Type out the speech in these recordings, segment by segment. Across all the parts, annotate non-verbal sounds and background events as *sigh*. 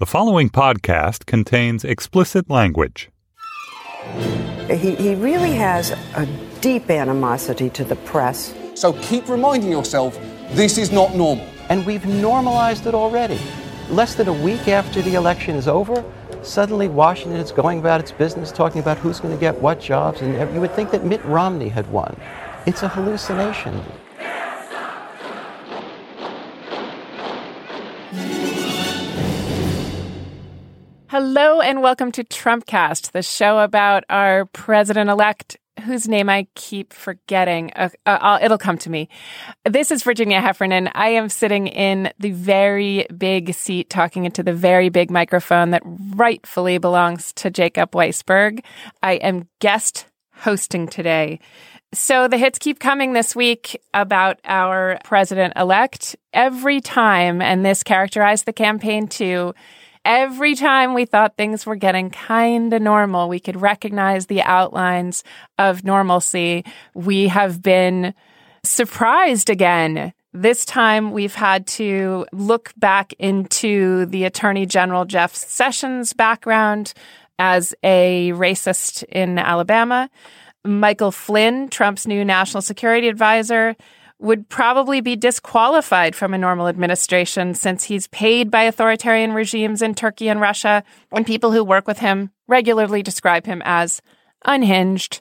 The following podcast contains explicit language. He, he really has a deep animosity to the press. So keep reminding yourself this is not normal. And we've normalized it already. Less than a week after the election is over, suddenly Washington is going about its business talking about who's going to get what jobs, and you would think that Mitt Romney had won. It's a hallucination. Hello and welcome to Trumpcast, the show about our president elect, whose name I keep forgetting. Uh, uh, it'll come to me. This is Virginia Heffernan. I am sitting in the very big seat talking into the very big microphone that rightfully belongs to Jacob Weisberg. I am guest hosting today. So the hits keep coming this week about our president elect. Every time, and this characterized the campaign too, every time we thought things were getting kind of normal, we could recognize the outlines of normalcy. We have been surprised again. This time we've had to look back into the Attorney General Jeff Sessions' background as a racist in Alabama. Michael Flynn, Trump's new national security advisor, would probably be disqualified from a normal administration since he's paid by authoritarian regimes in Turkey and Russia, and people who work with him regularly describe him as unhinged.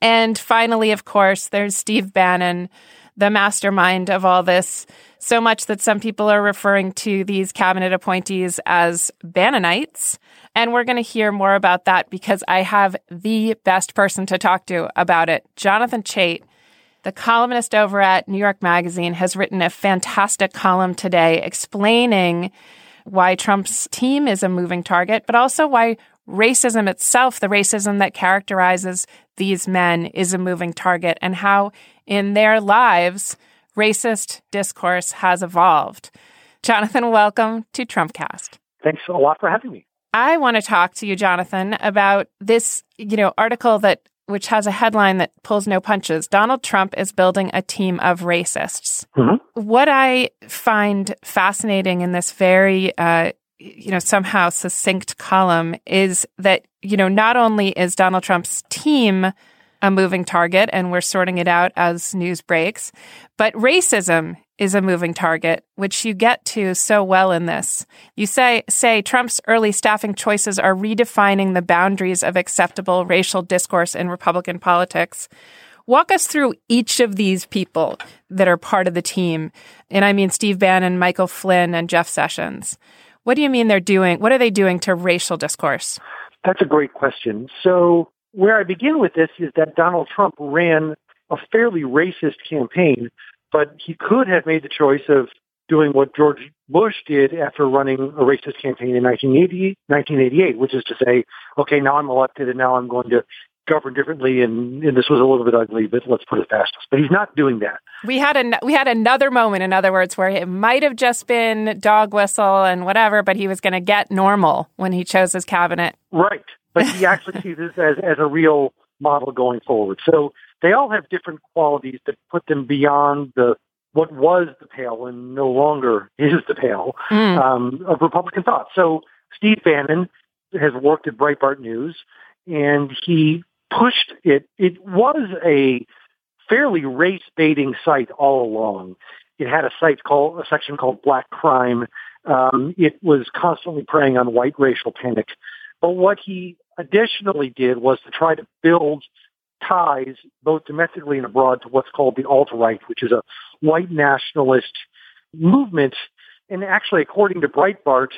And finally, of course, there's Steve Bannon, the mastermind of all this, so much that some people are referring to these cabinet appointees as Bannonites. And we're going to hear more about that because I have the best person to talk to about it. Jonathan Chait the columnist over at New York Magazine has written a fantastic column today explaining why Trump's team is a moving target, but also why racism itself, the racism that characterizes these men, is a moving target, and how in their lives, racist discourse has evolved. Jonathan, welcome to Trumpcast. Thanks a lot for having me. I want to talk to you, Jonathan, about this, you know, article that which has a headline that pulls no punches. Donald Trump is building a team of racists. Mm-hmm. What I find fascinating in this very, uh, you know, somehow succinct column is that, you know, not only is Donald Trump's team a moving target and we're sorting it out as news breaks, but racism is a moving target, which you get to so well in this. You say, say Trump's early staffing choices are redefining the boundaries of acceptable racial discourse in Republican politics. Walk us through each of these people that are part of the team. And I mean Steve Bannon, Michael Flynn, and Jeff Sessions. What do you mean they're doing? What are they doing to racial discourse? That's a great question. So, where I begin with this is that Donald Trump ran a fairly racist campaign but he could have made the choice of doing what George Bush did after running a racist campaign in 1980, 1988, which is to say, okay, now I'm elected and now I'm going to govern differently and, and, this was a little bit ugly, but let's put it past us. But he's not doing that. We had a we had another moment, in other words, where it might have just been dog whistle and whatever, but he was going to get normal when he chose his cabinet. Right, but he actually *laughs* sees this as as a real model going forward. So they all have different qualities that put them beyond the what was the pale and no longer is the pale mm. um, of Republican thought. So Steve Bannon has worked at Breitbart News, and he pushed it. It was a fairly race baiting site all along. It had a site called a section called Black Crime. Um, it was constantly preying on white racial panic. But what he additionally did was to try to build ties both domestically and abroad to what's called the alt-right, which is a white nationalist movement. And actually, according to Breitbart,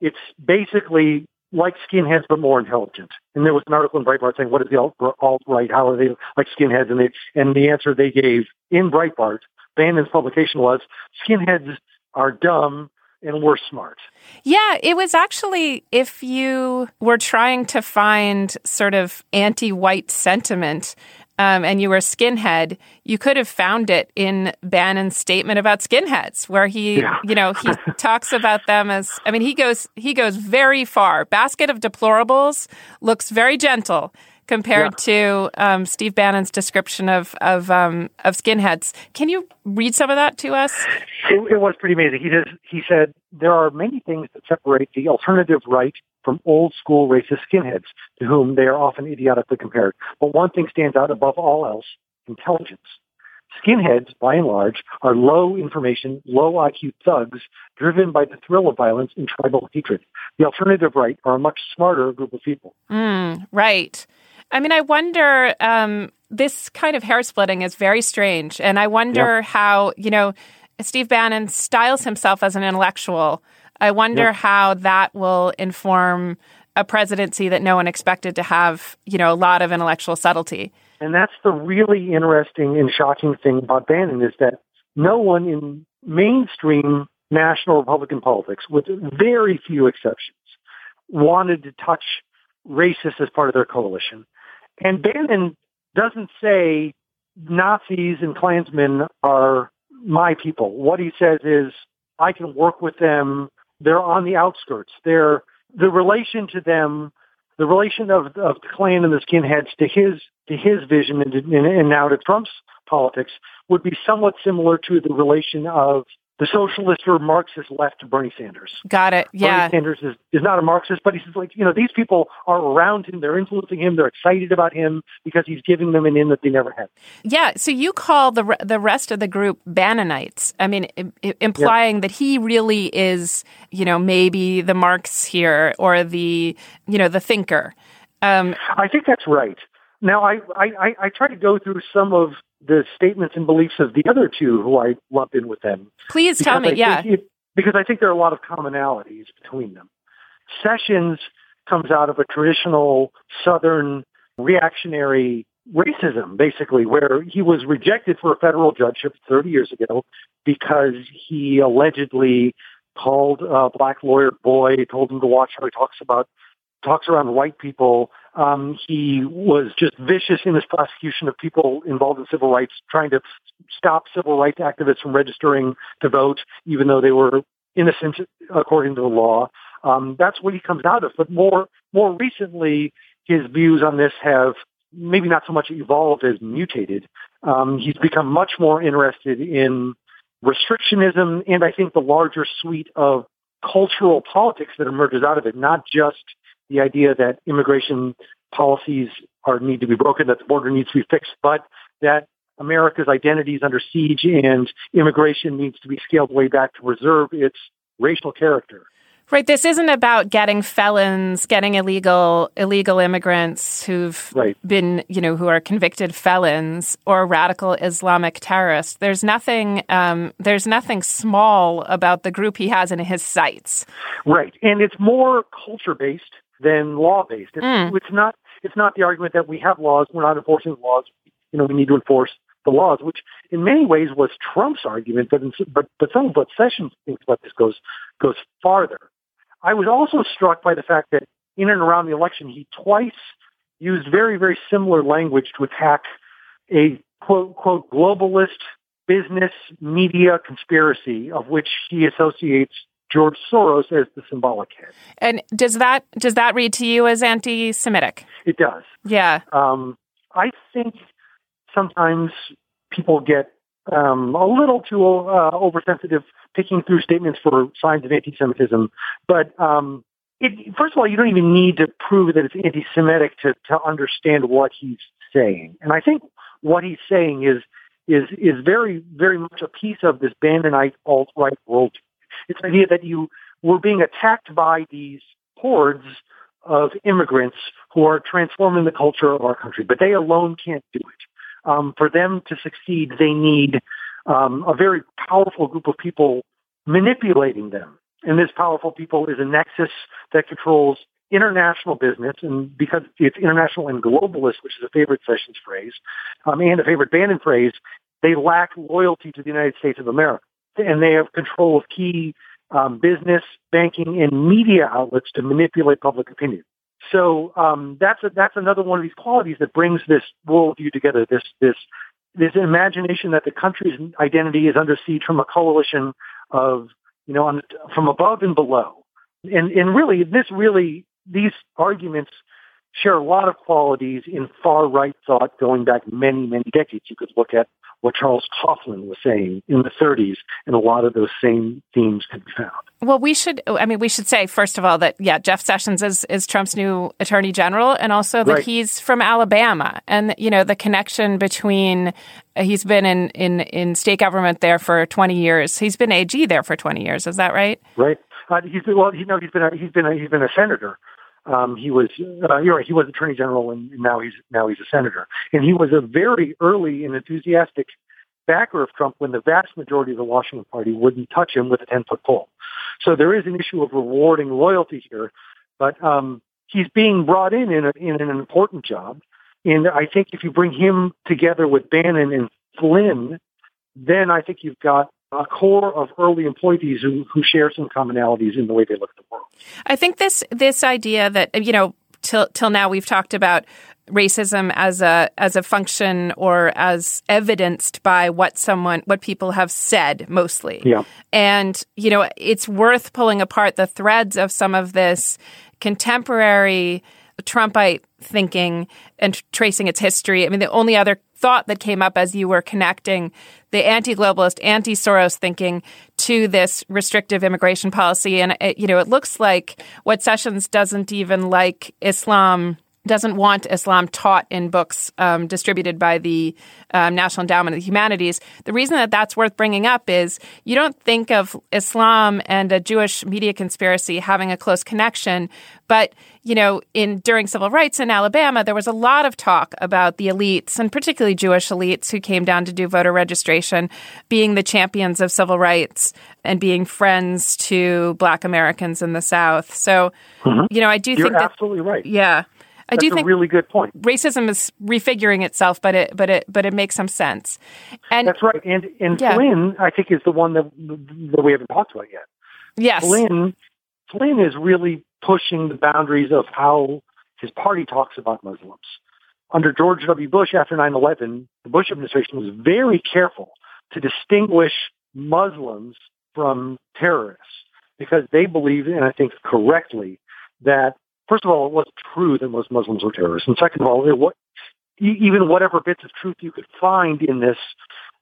it's basically like skinheads but more intelligent. And there was an article in Breitbart saying, "What is the alt-right? How are they like skinheads?" And they and the answer they gave in Breitbart, Bannon's publication was, "Skinheads are dumb and we're smart. Yeah, it was actually if you were trying to find sort of anti white sentiment um, and you were a skinhead, you could have found it in Bannon's statement about skinheads, where he, yeah. you know, he *laughs* talks about them as. I mean, he goes he goes very far. Basket of deplorables looks very gentle compared to um, Steve Bannon's description of of um, of skinheads. Can you read some of that to us? It, it was pretty amazing. He does, he said there are many things that separate the alternative right from old school racist skinheads, to whom they are often idiotically compared. But one thing stands out above all else: intelligence. Skinheads, by and large, are low information, low IQ thugs driven by the thrill of violence and tribal hatred. The alternative right are a much smarter group of people. Mm, right. I mean, I wonder, um, this kind of hair splitting is very strange. And I wonder Yep. how, you know, Steve Bannon styles himself as an intellectual. I wonder Yep. how that will inform a presidency that no one expected to have, you know, a lot of intellectual subtlety. And that's the really interesting and shocking thing about Bannon is that no one in mainstream national Republican politics, with very few exceptions, wanted to touch racists as part of their coalition. And Bannon doesn't say Nazis and Klansmen are my people. What he says is, I can work with them. They're on the outskirts. They're the relation to them, the relation of of the Klan and the skinheads to his to his vision and, and, and now to Trump's politics would be somewhat similar to the relation of the socialist or Marxist left to Bernie Sanders. Got it. Yeah. Bernie Sanders is, is not a Marxist, but he's like, you know, these people are around him. They're influencing him. They're excited about him because he's giving them an in that they never had. Yeah, so you call the the rest of the group Bannonites. I mean, I- I- implying that he really is, you know, maybe the Marx here or the, you know, the thinker. Um, I think that's right. Now, I, I- I try to go through some of the statements and beliefs of the other two who I lump in with them. please tell me. I Yeah. it- because I think there are a lot of commonalities between them. Sessions comes out of a traditional Southern reactionary racism, basically, where he was rejected for a federal judgeship 30 years ago because he allegedly called a black lawyer boy, told him to watch how he talks about talks around white people. Um, he was just vicious in his prosecution of people involved in civil rights, trying to stop civil rights activists from registering to vote, even though they were innocent according to the law. Um, that's what he comes out of. But more more recently, his views on this have maybe not so much evolved as mutated. Um, he's become much more interested in restrictionism and I think the larger suite of cultural politics that emerges out of it, not just the idea that immigration policies are need to be broken, that the border needs to be fixed, but that America's identity is under siege and immigration needs to be scaled way back to preserve its racial character. Right. This isn't about getting felons, getting illegal illegal immigrants who've Right. been, you know, who are convicted felons or radical Islamic terrorists. There's nothing. Um, there's nothing small about the group he has in his sights. Right, and it's more culture based than law based. It's, Mm. it's not. It's not the argument that we have laws, we're not enforcing the laws. You know, we need to enforce the laws, which in many ways was Trump's argument. But in, but but some of what Sessions thinks about this goes goes farther. I was also struck by the fact that in and around the election, he twice used very very similar language to attack a quote quote globalist business media conspiracy of which he associates George Soros as the symbolic head. And does that does that read to you as anti-Semitic? It does. Yeah. Um, I think sometimes people get um, a little too uh, oversensitive picking through statements for signs of anti-Semitism. But um, it, first of all, you don't even need to prove that it's anti-Semitic to, to understand what he's saying. And I think what he's saying is is is very very much a piece of this Bannonite alt-right world. It's the idea that you were being attacked by these hordes of immigrants who are transforming the culture of our country, but they alone can't do it. Um, for them to succeed, they need um, a very powerful group of people manipulating them. And this powerful people is a nexus that controls international business, and because it's international and globalist, which is a favorite Sessions phrase, um, and a favorite Bannon phrase, they lack loyalty to the United States of America, and they have control of key um, business, banking, and media outlets to manipulate public opinion. So um, that's a, that's another one of these qualities that brings this worldview together. This this this imagination that the country's identity is under siege from a coalition of you know on, from above and below, and and really this really these arguments share a lot of qualities in far right thought going back many, many decades. You could look at what Charles Coughlin was saying in the 30s, and a lot of those same themes can be found. Well, we should. I mean, we should say first of all that yeah, Jeff Sessions is is Trump's new attorney general, and also that Right. he's from Alabama, and you know the connection between uh, he's been in in in state government there for twenty years. He's been AG there for twenty years. Is that right? Right? Uh, he's well, you know, he's been a, he's been a, he's been a senator. Um, he was uh, you're right. He was attorney general, and now he's now he's a senator. And he was a very early and enthusiastic backer of Trump when the vast majority of the Washington Party wouldn't touch him with a ten foot pole. So there is an issue of rewarding loyalty here, but um, he's being brought in in, a, in an important job. And I think if you bring him together with Bannon and Flynn, then I think you've got a core of early employees who, who share some commonalities in the way they look at the world. I think this this idea that you know till till now we've talked about racism as a as a function or as evidenced by what someone what people have said mostly. Yeah. And you know it's worth pulling apart the threads of some of this contemporary Trumpite thinking and tracing its history. I mean the only other thought that came up as you were connecting the anti-globalist, anti-Soros thinking to this restrictive immigration policy, and it, you know, it looks like what Sessions doesn't even like Islam. Doesn't want Islam taught in books um, distributed by the um, National Endowment of the Humanities. The reason that that's worth bringing up is you don't think of Islam and a Jewish media conspiracy having a close connection, but you know, in during civil rights in Alabama, there was a lot of talk about the elites and particularly Jewish elites who came down to do voter registration being the champions of civil rights and being friends to Black Americans in the South. So, you know, I do You're think that absolutely right. yeah, I That's do a think really good point. racism is refiguring itself, but it but it but it makes some sense. And That's right. And and Yeah. Flynn, I think, is the one that that we haven't talked about yet. yes, Flynn, Flynn is really pushing the boundaries of how his party talks about Muslims. Under George W. Bush after 9-11, the Bush administration was very careful to distinguish Muslims from terrorists because they believed, and I think correctly, that first of all, it wasn't true that most Muslims were terrorists, and second of all, it, what, even whatever bits of truth you could find in this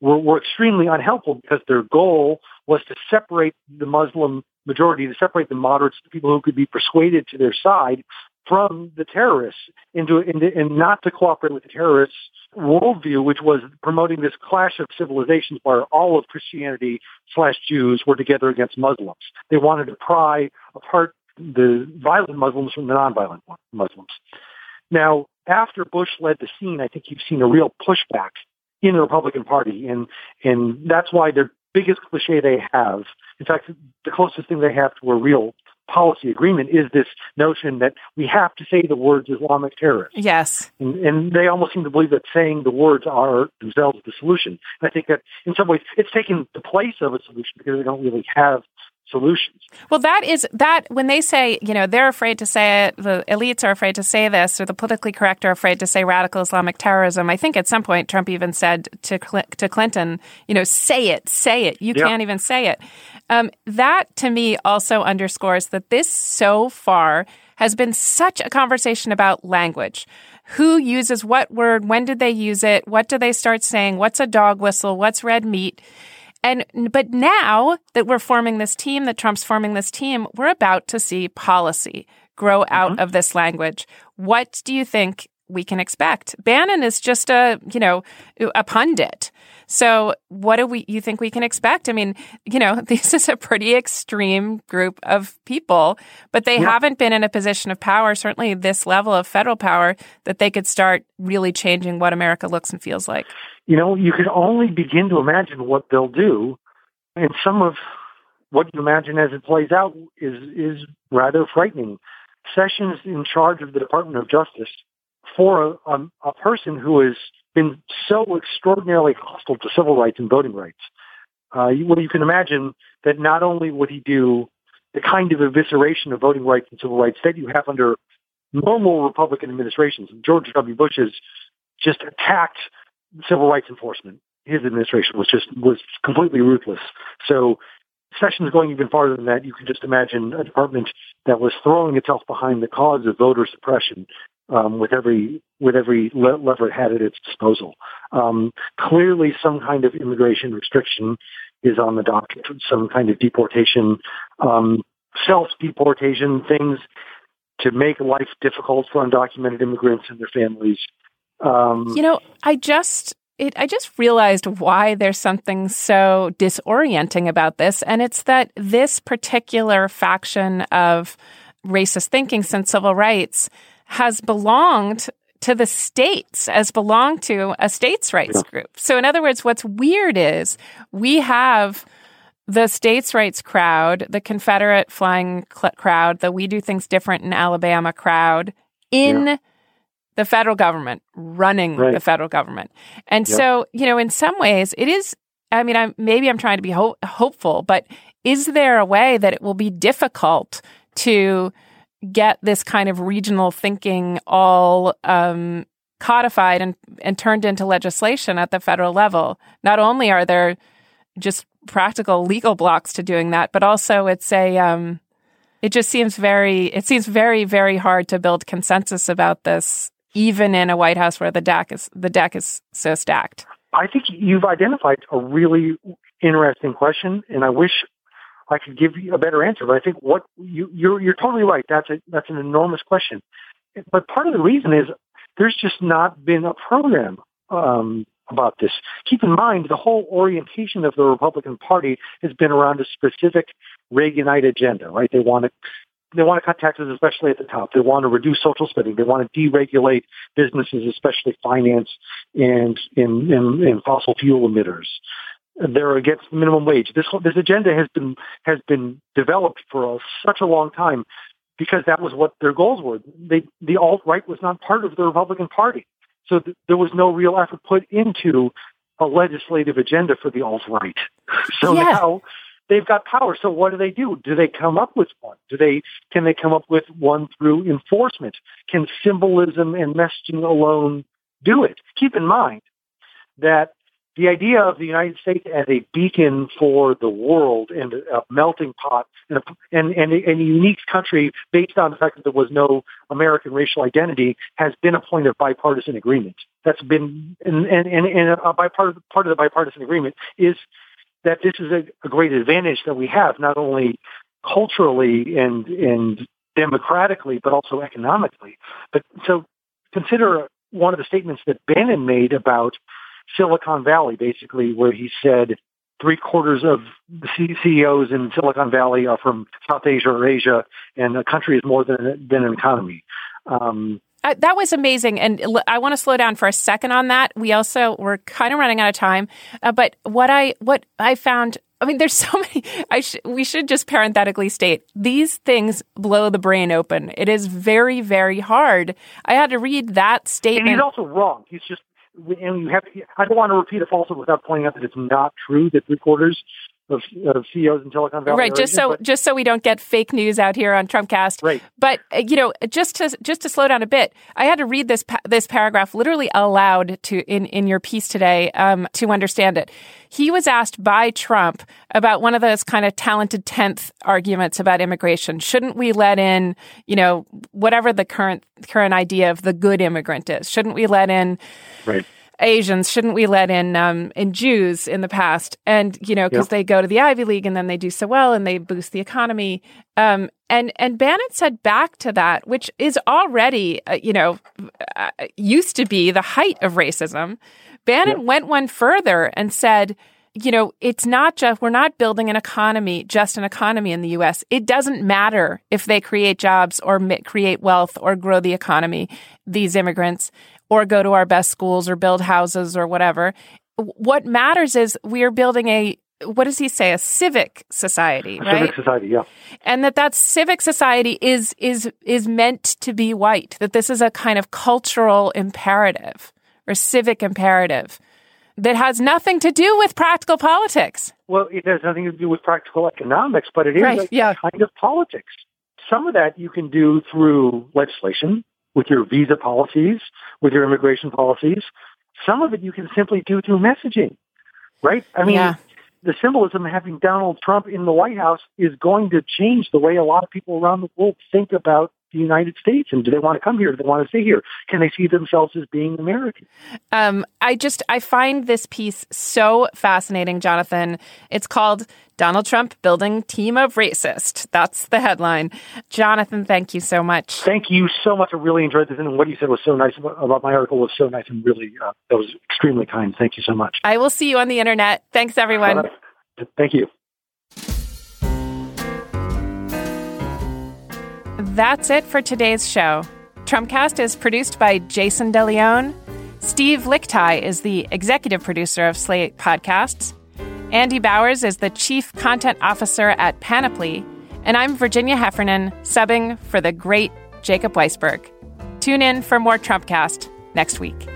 were, were extremely unhelpful because their goal was to separate the Muslim majority, to separate the moderates, the people who could be persuaded to their side, from the terrorists, into, into and not to cooperate with the terrorists' worldview, which was promoting this clash of civilizations where all of Christianity slash Jews were together against Muslims. They wanted to pry apart the violent Muslims from the nonviolent Muslims. Now, after Bush led the scene, I think you've seen a real pushback in the Republican Party, and and that's why their biggest cliche they have, in fact, the closest thing they have to a real policy agreement is this notion that we have to say the words Islamic terrorist. yes, And, and they almost seem to believe that saying the words are themselves the solution. And I think that in some ways it's taken the place of a solution because they don't really have solutions. Well, that is that when they say, you know, they're afraid to say it, the elites are afraid to say this, or the politically correct are afraid to say radical Islamic terrorism. I think at some point Trump even said to Cl- to Clinton, you know, say it, say it. You Yeah. can't even say it. Um, that to me also underscores that this so far has been such a conversation about language. Who uses what word? When did they use it? What do they start saying? What's a dog whistle? What's red meat? And but now that we're forming this team, that Trump's forming this team, we're about to see policy grow out mm-hmm. of this language. What do you think we can expect? Bannon is just a, you know, a pundit. So what do we you think we can expect? I mean, you know, *laughs* this is a pretty extreme group of people, but they haven't been in a position of power, certainly this level of federal power, that they could start really changing what America looks and feels like. You know, you can only begin to imagine what they'll do. And some of what you imagine as it plays out is, is rather frightening. Sessions in charge of the Department of Justice for a, a, a person who has been so extraordinarily hostile to civil rights and voting rights. Uh, well, you can imagine that not only would he do the kind of evisceration of voting rights and civil rights that you have under normal Republican administrations. George W. Bush has just attacked civil rights enforcement. His administration was just was completely ruthless. So Sessions going even farther than that, you can just imagine a department that was throwing itself behind the cause of voter suppression um, with every with every le- lever it had at its disposal. Um, clearly, some kind of immigration restriction is on the docket, some kind of deportation, um, self deportation, things to make life difficult for undocumented immigrants and their families. Um, You know, I just it, I just realized why there's something so disorienting about this, and it's that this particular faction of racist thinking since civil rights has belonged to the states, as belonged to a states' rights group. So, in other words, what's weird is we have the states' rights crowd, the Confederate flying cl- crowd, the We Do Things Different in Alabama crowd in Yeah. the federal government, running Right. the federal government. And so, you know, in some ways, it is. I mean, I'm, maybe I'm trying to be ho- hopeful, but is there a way that it will be difficult to get this kind of regional thinking all um, codified and, and turned into legislation at the federal level? Not only are there just practical legal blocks to doing that, but also it's a um, it just seems very it seems very very hard to build consensus about this, even in a White House where the deck is the deck is so stacked. I think you've identified a really interesting question, and I wish I could give you a better answer. But I think what you, you're you're totally right. That's a that's an enormous question. But part of the reason is there's just not been a program um, about this. Keep in mind the whole orientation of the Republican Party has been around a specific Reaganite agenda, right? They want to they want to cut taxes, especially at the top. They want to reduce social spending. They want to deregulate businesses, especially finance and in, fossil fuel emitters. They're against minimum wage. This this agenda has been has been developed for a, such a long time because that was what their goals were. They, the alt right was not part of the Republican Party, so th- there was no real effort put into a legislative agenda for the alt right. So Yeah. now they've got power. So what do they do? Do they come up with one? Do they can they come up with one through enforcement? Can symbolism and messaging alone do it? Keep in mind that the idea of the United States as a beacon for the world and a melting pot and, a, and, and, and a unique country based on the fact that there was no American racial identity has been a point of bipartisan agreement. That's been, and, and, and, a bipartisan, part of the bipartisan agreement is that this is a, a great advantage that we have, not only culturally and, and democratically, but also economically. But so consider one of the statements that Bannon made about Silicon Valley, basically, where he said three quarters of the CEOs in Silicon Valley are from South Asia or Asia, and a country is more than, than an economy. Um, Uh, that was amazing, and l- I want to slow down for a second on that. We also we're kind of running out of time, uh, but what I what I found. I mean, there's *laughs* so many. I sh- we should just parenthetically state these things blow the brain open. It is very, very hard. I had to read that and statement. he's also wrong. He's just, and you have. To, I don't want to repeat a falsehood without pointing out that it's not true that three quarters of, of CEOs in Silicon Valley right just so but- just so we don't get fake news out here on trumpcast Right. but uh, you know just to just to slow down a bit i had to read this pa- this paragraph literally aloud to in in your piece today um, to understand it he was asked by trump about one of those kind of talented 10th arguments about immigration shouldn't we let in you know whatever the current current idea of the good immigrant is shouldn't we let in right. Asians shouldn't we let in um, in Jews in the past? And you know, because Yep. they go to the Ivy League and then they do so well and they boost the economy. Um, and and Bannon said back to that, which is already uh, you know uh, used to be the height of racism. Bannon went one further and said. You know, it's not just, we're not building an economy, just an economy in the US. It doesn't matter if they create jobs or create wealth or grow the economy, these immigrants or go to our best schools or build houses or whatever. What matters is we are building a what does he say a civic society, A right? Civic society, yeah. and that that civic society is is is meant to be white. That this is a kind of cultural imperative or civic imperative that has nothing to do with practical politics. Well, it has nothing to do with practical economics, but it is Right, a yeah. kind of politics. Some of that you can do through legislation, with your visa policies, with your immigration policies. Some of it you can simply do through messaging, right? I mean, Yeah. the symbolism of having Donald Trump in the White House is going to change the way a lot of people around the world think about the United States and do they want to come here? Do they want to stay here? Can they see themselves as being American? Um, I just I find this piece so fascinating, Jonathan. It's called Donald Trump building team of racist. That's the headline. Jonathan, thank you so much. Thank you so much. I really enjoyed this, and what you said was so nice about, about my article was so nice and really uh, that was extremely kind. Thank you so much. I will see you on the internet. Thanks, everyone. Thank you. That's it for today's show. Trumpcast is produced by Jason DeLeon. Steve Lickteig is the executive producer of Slate Podcasts. Andy Bowers is the chief content officer at Panoply. And I'm Virginia Heffernan, subbing for the great Jacob Weisberg. Tune in for more Trumpcast next week.